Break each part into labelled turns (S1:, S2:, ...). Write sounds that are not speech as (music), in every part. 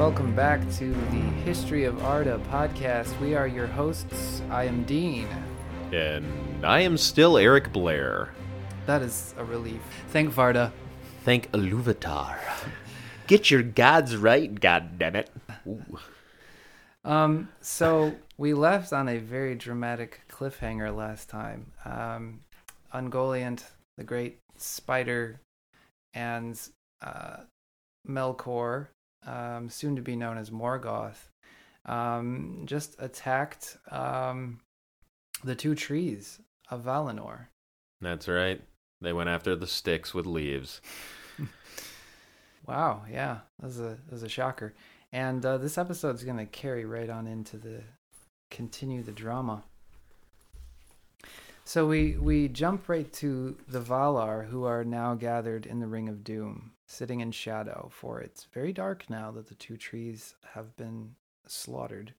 S1: Welcome back to the History of Arda podcast. We are your hosts. I am Dean.
S2: And I am still Eric Blair.
S1: That is a relief. Thank Varda.
S2: Thank Iluvatar. Get your gods right, God damn it!
S1: Um, so we left on a very dramatic cliffhanger last time. Um, Ungoliant, the great spider, and uh, Melkor, um, soon to be known as Morgoth, um, just attacked um, the two trees of Valinor.
S2: That's right. They went after the sticks with leaves. (laughs)
S1: Wow, yeah, that was a that was a shocker. And uh, this episode is going to carry right on into the continue the drama. So we we jump right to the Valar, who are now gathered in the Ring of Doom, sitting in shadow. For it's very dark now that the two trees have been slaughtered.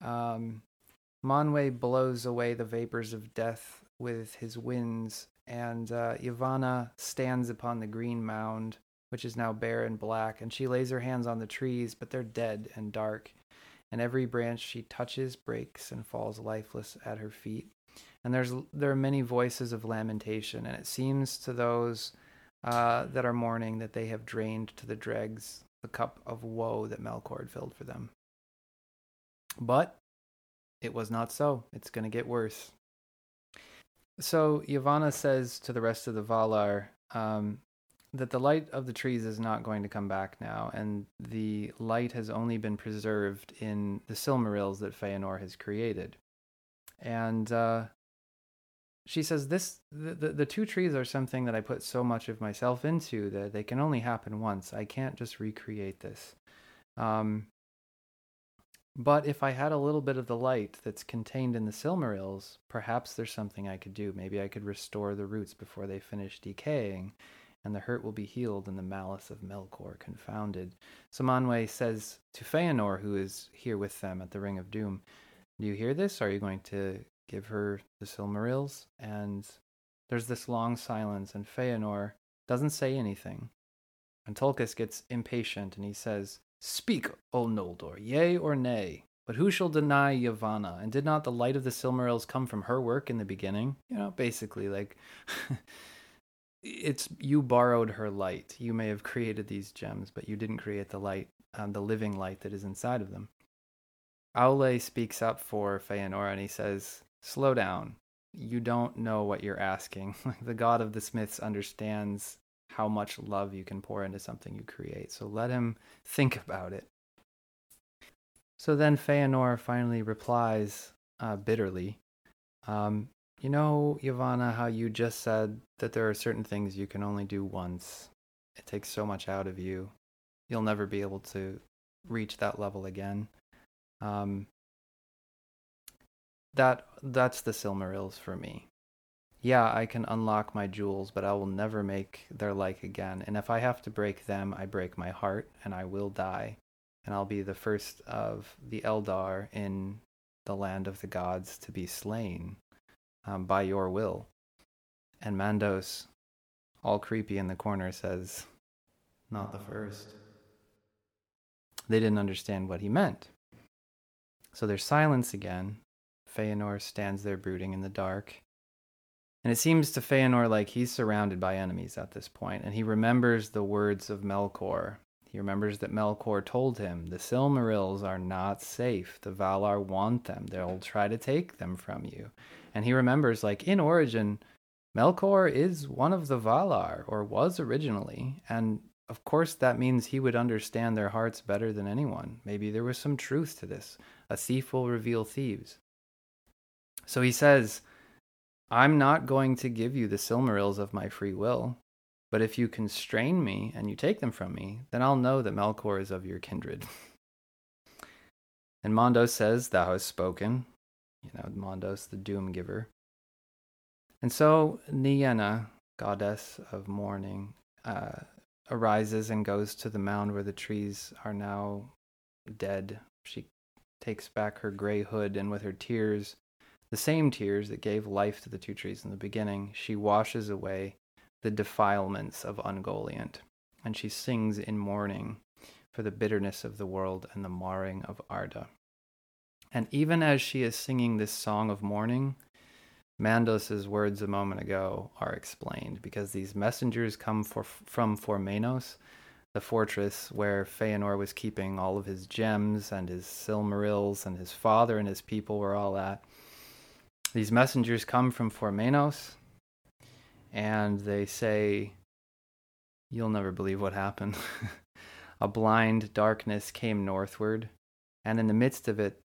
S1: Um, Manwe blows away the vapors of death with his winds, and uh, Yavanna stands upon the green mound which is now bare and black, and she lays her hands on the trees, but they're dead and dark, and every branch she touches breaks and falls lifeless at her feet. And there's there are many voices of lamentation, and it seems to those uh, that are mourning that they have drained to the dregs the cup of woe that Melkor had filled for them. But it was not so. It's going to get worse. So Yavanna says to the rest of the Valar, um, that the light of the trees is not going to come back now, and the light has only been preserved in the Silmarils that Feanor has created. And uh, she says, "This the, the, the two trees are something that I put so much of myself into that they can only happen once. I can't just recreate this." Um, but if I had a little bit of the light that's contained in the Silmarils, perhaps there's something I could do. Maybe I could restore the roots before they finish decaying and the hurt will be healed and the malice of Melkor confounded. So Manwe says to Feanor, who is here with them at the Ring of Doom, Do you hear this? Are you going to give her the Silmarils? And there's this long silence, and Feanor doesn't say anything. And Tulkas gets impatient, and he says, Speak, O Noldor, yea or nay. But who shall deny Yavanna? And did not the light of the Silmarils come from her work in the beginning? You know, basically, like (laughs) it's you borrowed her light. You may have created these gems, but you didn't create the light, um, the living light that is inside of them. Aule speaks up for Feanor and he says, "Slow down. You don't know what you're asking. (laughs) the god of the smiths understands how much love you can pour into something you create. So let him think about it." So then Feanor finally replies uh, bitterly, um, you know, Yavanna, how you just said that there are certain things you can only do once. It takes so much out of you. You'll never be able to reach that level again. Um, that that's the Silmarils for me. Yeah, I can unlock my jewels, but I will never make their like again. And if I have to break them, I break my heart, and I will die. And I'll be the first of the Eldar in the land of the gods to be slain um, by your will. And Mandos, all creepy in the corner, says, Not the first. They didn't understand what he meant. So there's silence again. Feanor stands there brooding in the dark. And it seems to Feanor like he's surrounded by enemies at this point, and he remembers the words of Melkor. He remembers that Melkor told him, The Silmarils are not safe. The Valar want them. They'll try to take them from you and he remembers like in origin melkor is one of the valar or was originally and of course that means he would understand their hearts better than anyone maybe there was some truth to this a thief will reveal thieves so he says i'm not going to give you the silmarils of my free will but if you constrain me and you take them from me then i'll know that melkor is of your kindred and Mandos says thou hast spoken you know, Mandos, the doom giver. And so Nienna, goddess of mourning, uh, arises and goes to the mound where the trees are now dead. She takes back her gray hood, and with her tears, the same tears that gave life to the two trees in the beginning, she washes away the defilements of Ungoliant, and she sings in mourning for the bitterness of the world and the marring of Arda. And even as she is singing this song of mourning, Mandos's words a moment ago are explained because these messengers come for, from Formenos, the fortress where Feanor was keeping all of his gems and his silmarils, and his father and his people were all at. These messengers come from Formenos, and they say, You'll never believe what happened. (laughs) a blind darkness came northward, and in the midst of it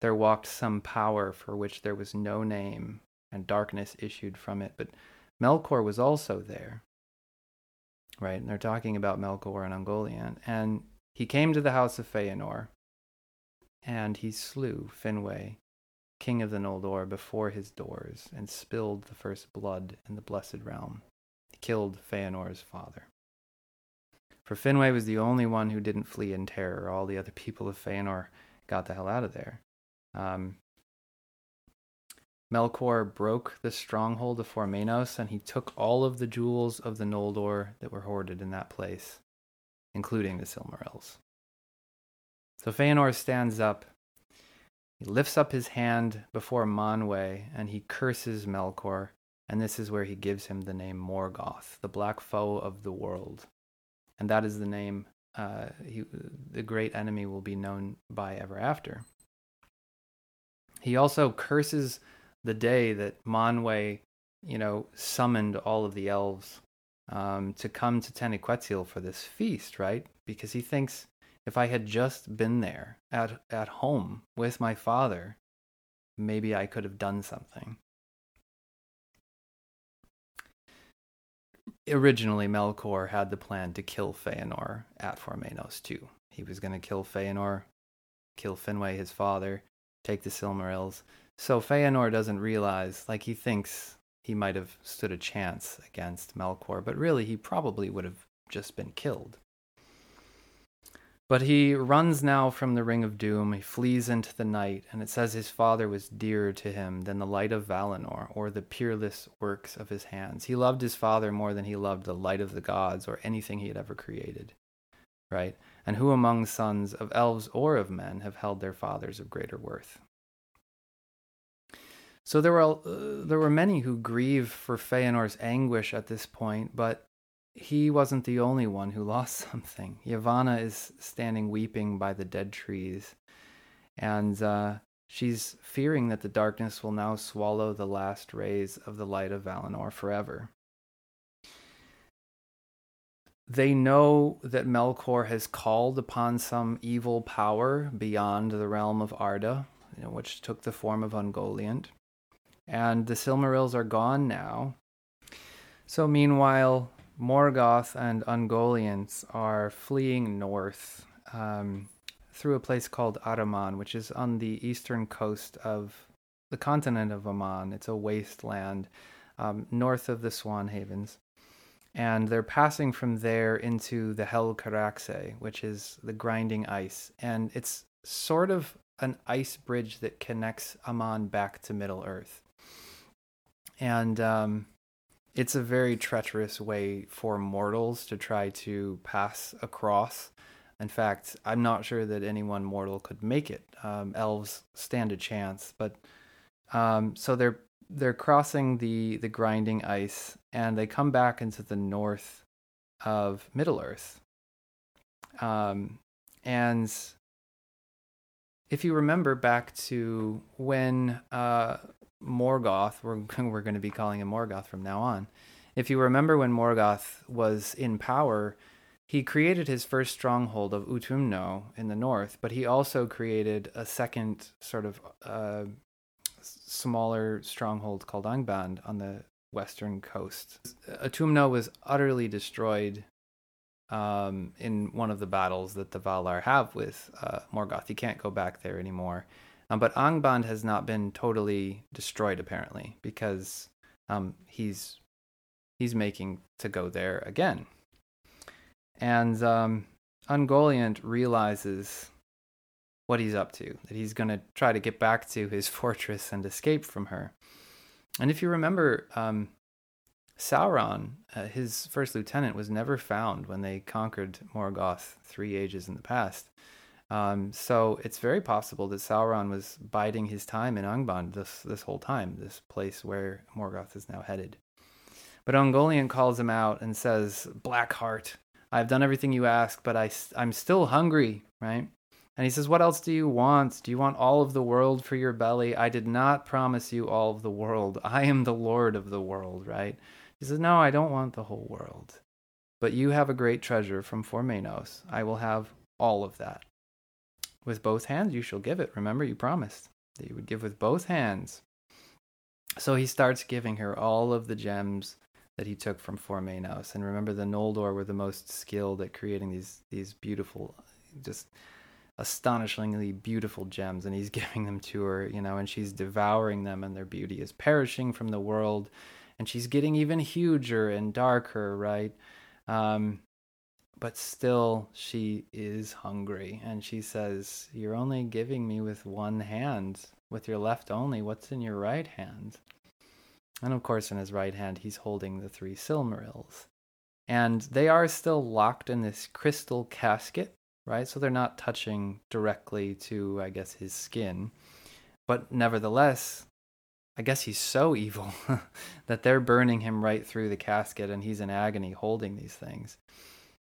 S1: there walked some power for which there was no name, and darkness issued from it. But Melkor was also there. Right? And they're talking about Melkor and Ungoliant. And he came to the house of Feanor, and he slew Finwë, king of the Noldor, before his doors, and spilled the first blood in the blessed realm. He killed Feanor's father. For Finwë was the only one who didn't flee in terror. All the other people of Feanor got the hell out of there. Um, Melkor broke the stronghold of Formenos, and he took all of the jewels of the Noldor that were hoarded in that place, including the Silmarils. So Feanor stands up. He lifts up his hand before Manwë, and he curses Melkor, and this is where he gives him the name Morgoth, the black foe of the world. And that is the name uh, he, the great enemy will be known by ever after. He also curses the day that Manwë, you know, summoned all of the elves um, to come to Taniquetil for this feast, right? Because he thinks if I had just been there at at home with my father, maybe I could have done something. Originally, Melkor had the plan to kill Feanor at Formenos too. He was going to kill Feanor, kill Finwë, his father, take the Silmarils. So Feanor doesn't realize, like he thinks he might have stood a chance against Melkor, but really he probably would have just been killed. But he runs now from the Ring of Doom, he flees into the night, and it says his father was dearer to him than the light of Valinor or the peerless works of his hands. He loved his father more than he loved the light of the gods or anything he had ever created. Right? And who among sons of elves or of men have held their fathers of greater worth? So there were uh, there were many who grieve for Feanor's anguish at this point, but he wasn't the only one who (laughs) lost something. Yavanna is standing weeping by the dead trees, and uh, she's fearing that the darkness will now swallow the last rays of the light of Valinor forever. They know that Melkor has called upon some evil power beyond the realm of Arda, you know, which took the form of Ungoliant. And the Silmarils are gone now. So, meanwhile, Morgoth and Ungoliant are fleeing north um, through a place called Araman, which is on the eastern coast of the continent of Aman. It's a wasteland um, north of the Swan Havens. And they're passing from there into the Helcaraxë, which is the grinding ice, and it's sort of an ice bridge that connects Aman back to Middle Earth, and um, it's a very treacherous way for mortals to try to pass across. In fact, I'm not sure that anyone mortal could make it. Um, elves stand a chance, but um, so they're they're crossing the the grinding ice and they come back into the north of Middle Earth. Um, and if you remember back to when uh, Morgoth, we're (laughs) we're going to be calling him Morgoth from now on. If you remember when Morgoth was in power, he created his first stronghold of Utumno in the north, but he also created a second sort of uh, smaller stronghold called Angband on the western coast. Utumno was utterly destroyed um, in one of the battles that the Valar have with uh, Morgoth. He can't go back there anymore. Um, but Angband has not been totally destroyed apparently because um, he's he's making to go there again. And um, Ungoliant realizes what he's up to, that he's going to try to get back to his (laughs) fortress and escape from her. And if you remember, um, Sauron, uh, his first lieutenant, was never found when they conquered Morgoth three ages in the past. Um, so it's very possible that Sauron was biding his time in Angband this this whole time, this place where Morgoth is now headed. But Ungoliant calls him out and says, "Blackheart, I've done everything you ask, but I I'm still hungry, right?" And he says, "What else do you want? Do you want all of the world for your belly? I did not promise you all of the world. I am the Lord of the world, right?" He says, "No, I don't want the whole world." But you have a great treasure from Formenos. I will have all of that. With both hands you shall give it. Remember, you promised that you would give with both hands. So he starts giving her all of the gems that he took from Formenos. And remember, the Noldor were the most skilled at creating these these beautiful, just astonishingly beautiful gems. And he's (laughs) giving them to her, you know, and she's devouring them, and their beauty is perishing from the world. And she's getting even huger and darker, right? Um, but still she is hungry. And she says you're only giving me with one hand. With your left only what's in your right hand? And of course in his right hand he's holding the three silmarils. And they are still locked in this crystal casket right? So they're not touching directly to i guess his skin. But nevertheless i guess he's so (laughs) evil that they're burning him right through the casket and he's in agony holding these things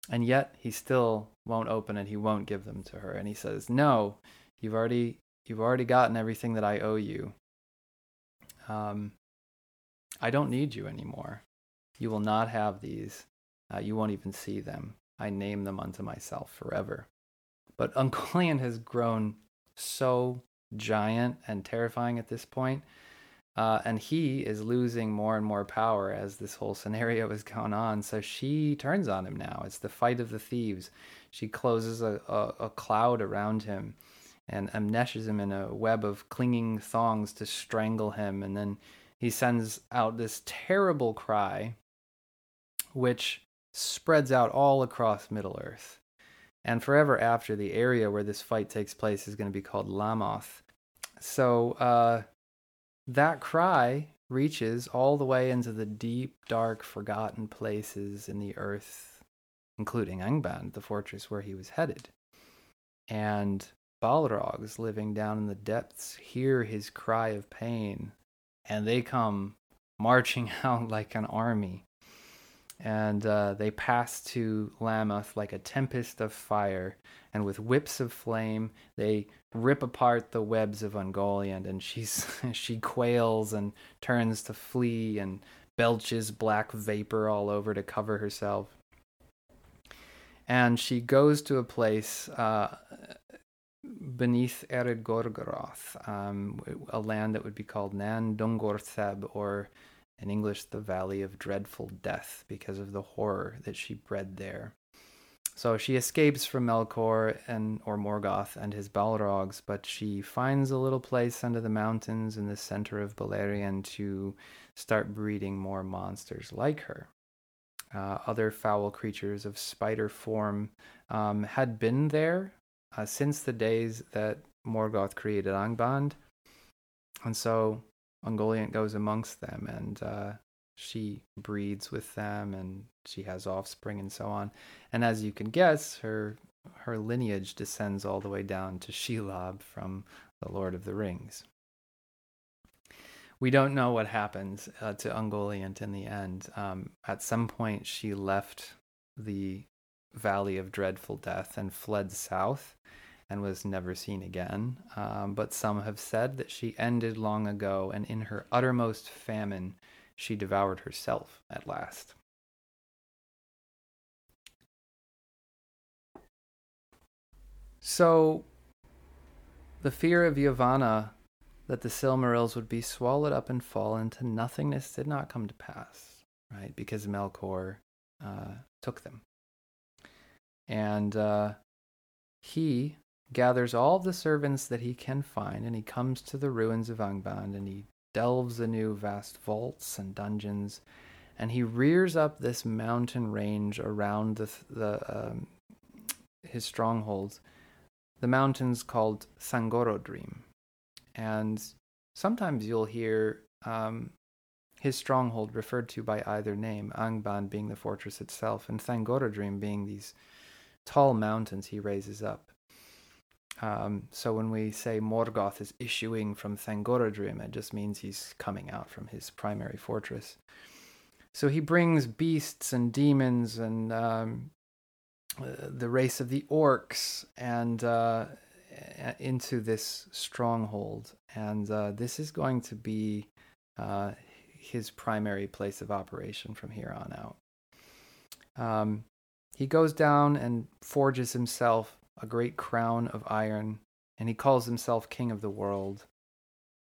S1: and yet he still won't open it he won't give them to her. And he says no you've already you've already gotten everything that i owe you. Um, i don't need you anymore. You will not have these. Uh, you won't even see them. I name them unto myself forever. But (laughs) Ungoliant has grown so giant and terrifying at this point uh, and he is losing more and more power as this whole scenario is going on. So she turns on him now. It's the fight of the thieves. She closes a, a, a cloud around him and enmeshes him in a web of clinging thongs to strangle him. And then he sends out this terrible cry, which spreads out all across Middle Earth. And forever after, the area where this fight takes place is going to be called Lammoth. So, uh, that cry reaches all the way into the deep, dark, forgotten places in the earth, including Angband, the fortress where he was headed. And Balrogs living down in the depths hear his cry of pain, and they come marching (laughs) out like an army. And uh, they pass to Lammoth like a tempest of fire, and with whips of flame they rip apart the webs of Ungoliant, and she's (laughs) she quails and turns to flee and belches black vapor all over to cover herself. And she goes to a place uh, beneath Ered Gorgoroth, um, a land that would be called Nan Dungortheb, or in English, the Valley of Dreadful Death, because of the horror that she bred there. So she escapes from Melkor and or Morgoth and his Balrogs, but she finds a little place under the mountains in the center of Beleriand to start breeding more monsters like her. Uh, other foul creatures of spider form um, had been there uh, since the days that Morgoth created Angband, and so Ungoliant goes amongst them, and uh, she breeds with them and she has offspring and so on. And as you can guess, her her lineage descends all the way down to Shelob from the Lord of the Rings. We don't know what happens uh, to Ungoliant in the end. Um, at some point, she left the Valley of Dreadful Death and fled south and was never seen again. Um, but some have said that she ended long ago, and in her uttermost famine, she devoured herself at last. So, the fear of Yavanna that the Silmarils would be swallowed up and fall into nothingness did not come to pass, right? Because Melkor uh, took them. And uh, he gathers all the servants that he can find, and he comes to the ruins of Angband, and he delves anew vast vaults and dungeons, and he rears up this mountain range around the, the um, his strongholds, the mountains called Thangorodrim. And sometimes you'll hear um, his stronghold referred to by either name, Angband being the fortress itself, and Thangorodrim being these tall mountains he raises up. Um, so when we say Morgoth is issuing from Thangorodrim, it just means he's coming out from his primary fortress. So he brings beasts and demons and um, uh, the race of the orcs and uh, into this stronghold, and uh, this is going to be uh, his primary place of operation from here on out. Um, he goes down and forges himself a great crown of iron, and he calls himself king of the world.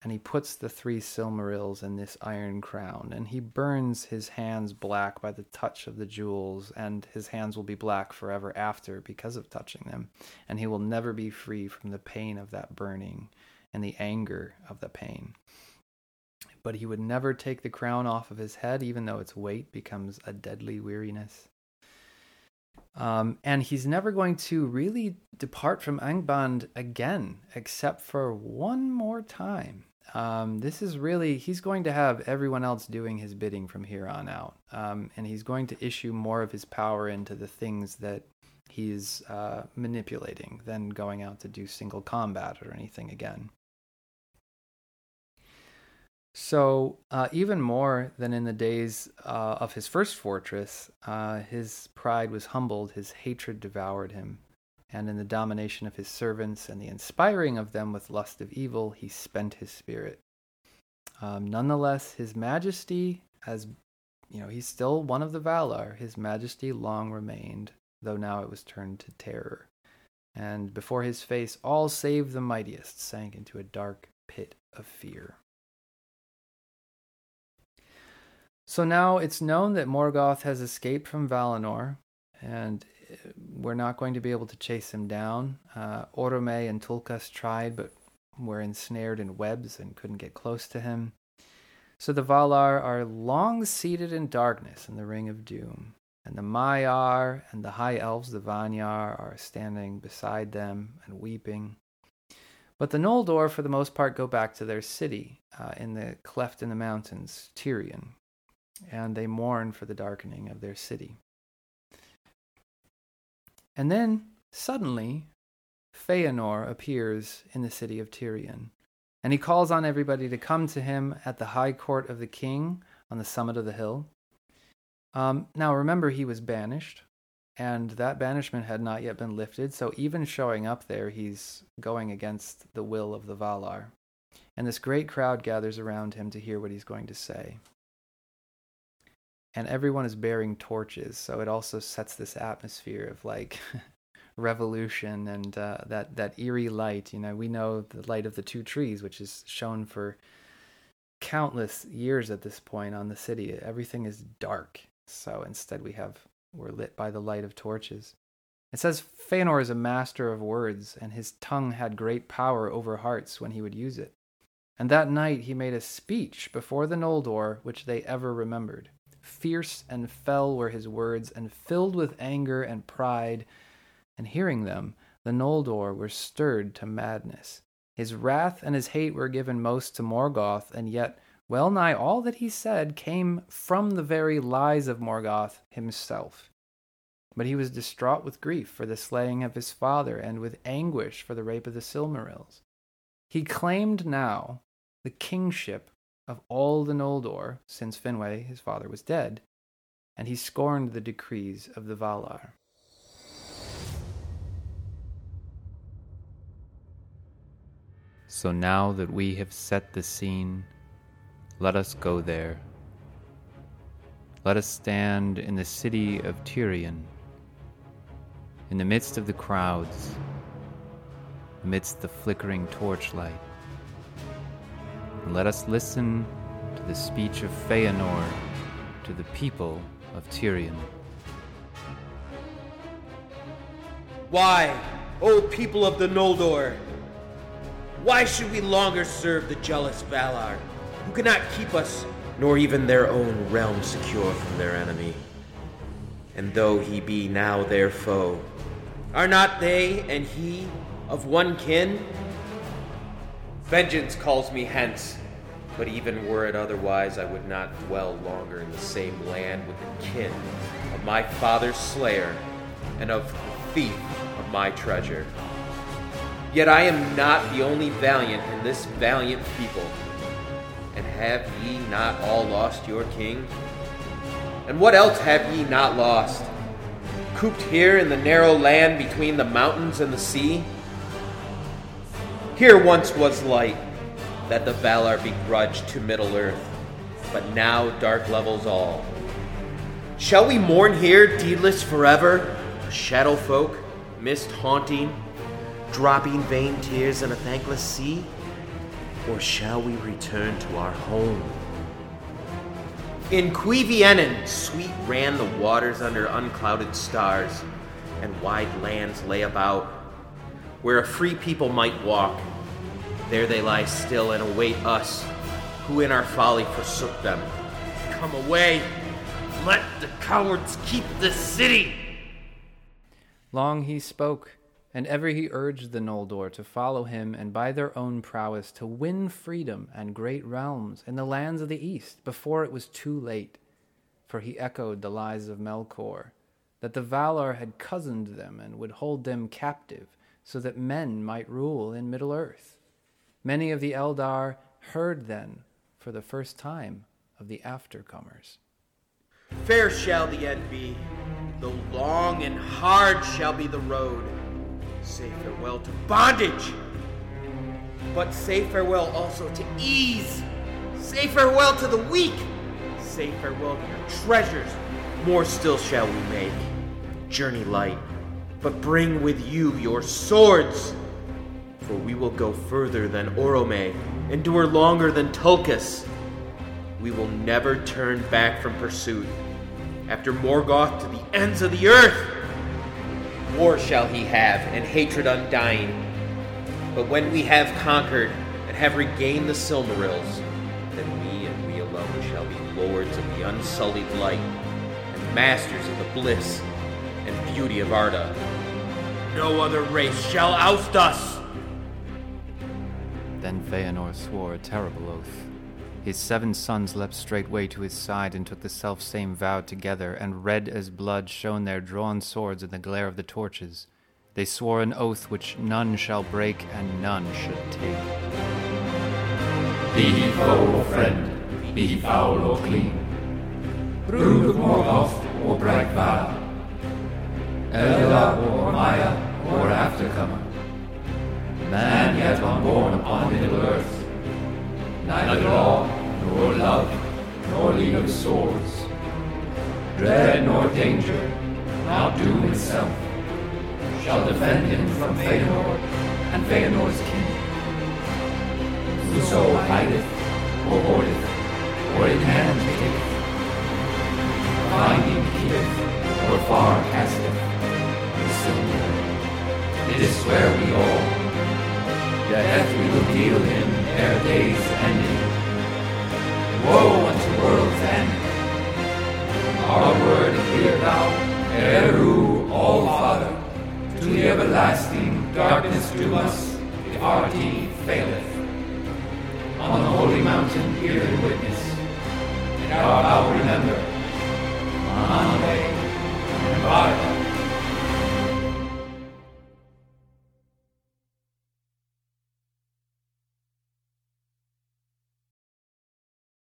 S1: And he puts the three Silmarils in this iron crown, and he burns his hands black by the touch of the jewels, and his hands will be black forever after because of touching them. And he will never be free from the pain of that burning and the anger of the pain. But he would never take the crown off of his head, even though its weight becomes a deadly weariness. Um, and he's never going to really depart from Angband again, except for one more time. Um, this is really, he's going to have everyone else doing his bidding from here on out. Um, and he's going to issue more of his power into the things that he's uh, manipulating than going out to do single combat or anything again. So, uh, even more than in the days uh, of his first fortress, uh, his pride was humbled, his hatred devoured him, and in the domination of his servants and the inspiring of them with lust of evil, he spent his spirit. Um, nonetheless, his majesty, as you know, he's still one of the Valar. His majesty long remained, though now it was turned to terror. And before his face, all save the mightiest sank into a dark pit of fear. So now it's known that Morgoth has escaped from Valinor, and uh, we're not going to be able to chase him down. Uh, Orome and Tulkas tried, but were ensnared in webs and couldn't get close to him. So the Valar are long seated in darkness in the Ring of Doom, and the Maiar and the High Elves, the Vanyar, are standing beside them and weeping. But the Noldor, for the most part, go back to their city uh, in the cleft in the mountains, Tirion, and they mourn for the darkening of their city. And then, suddenly, Feanor appears in the city of Tirion, and he calls on everybody to come to him at the high court of the king on the summit of the hill. Um, now, remember, he was banished, and that banishment had not yet been lifted, so even showing up there, he's going against the will of the Valar. And this great crowd gathers around him to hear what he's going to say and everyone is bearing torches so it also sets this atmosphere of like (laughs) revolution and uh, that that eerie light you know? We know the light of the two trees which is shown for countless years at this point on the city. Everything is dark so instead we have we're lit by the light of torches. It says Feanor is a master of words and his tongue had great power over hearts when he would use it. And that night he made a speech before the Noldor which they ever remembered Fierce and fell were his words, and filled with anger and pride. And hearing them, the Noldor were stirred to madness. His wrath and his hate were given most to Morgoth, and yet well nigh all that he said came from the very lies of Morgoth himself. But he was distraught with grief for the slaying of his father, and with anguish for the rape of the Silmarils. He claimed now the kingship of all the Noldor, since Finwë, his father, was dead, and he scorned the decrees of the Valar. So now that we have set the scene, let us go there. Let us stand in the city of Tirion, in the midst of the crowds, amidst the flickering torchlight and let us listen to the speech of Feanor to the people of Tirion.
S3: Why, O people of the Noldor? Why should we longer serve the jealous Valar, who cannot keep us, nor even their own realm secure from their enemy? And though he be now their foe, are not they and he of one kin? Vengeance calls me hence, But even were it otherwise, I would not dwell longer in the same land with the kin of my father's slayer and of the thief of my treasure. Yet I am not the only valiant in this valiant people. And have ye not all lost your king? And what else have ye not lost? Cooped here in the narrow land between the mountains and the sea? Here once was light that the Valar begrudged to Middle Earth, but now dark levels all. Shall we mourn here, deedless forever, a shadow folk, mist haunting, dropping vain tears in a thankless sea? Or shall we return to our home? In Cuivienen, sweet ran the waters under unclouded stars, and wide lands lay about, where a free people might walk. There they lie still and await us, who in our folly forsook them. Come away! Let the cowards keep the city!
S1: Long he spoke, and ever he urged the Noldor to follow him and by their own prowess to win freedom and great realms in the lands of the east before it was too late. For he echoed the lies of Melkor, that the Valar had cozened them and would hold them captive, so that men might rule in Middle Earth. Many of the Eldar heard then, for the first time, of the aftercomers.
S3: Fair shall the end be, though long and hard shall be the road. Say farewell to bondage, but say farewell also to ease. Say farewell to the weak. Say farewell to your treasures. More still shall we make. Journey light, but bring with you your swords. For we will go further than Orome, endure longer than Tulkas. We will never turn back from pursuit. After Morgoth to the ends of the earth. War shall he have, and hatred undying. But when we have conquered and have regained the Silmarils, then we and we alone shall be lords of the unsullied light, and masters of the bliss and beauty of Arda. No other race shall oust us!
S1: Then Feanor swore a terrible oath. His seven sons leapt straightway to his side and took the selfsame vow together, and red as blood shone their drawn swords in the glare of the torches. They swore an oath which none shall break and none should take.
S4: Be he foe or friend, be he foul or clean, brood of Morgoth or bright Vala, Eldar or Maia or aftercomer, man yet unborn upon Middle Earth, neither law nor love nor league of swords, dread nor danger, not doom itself, shall defend him from Feanor and Feanor's kin. Whoso hideth or hoardeth or in hand taketh,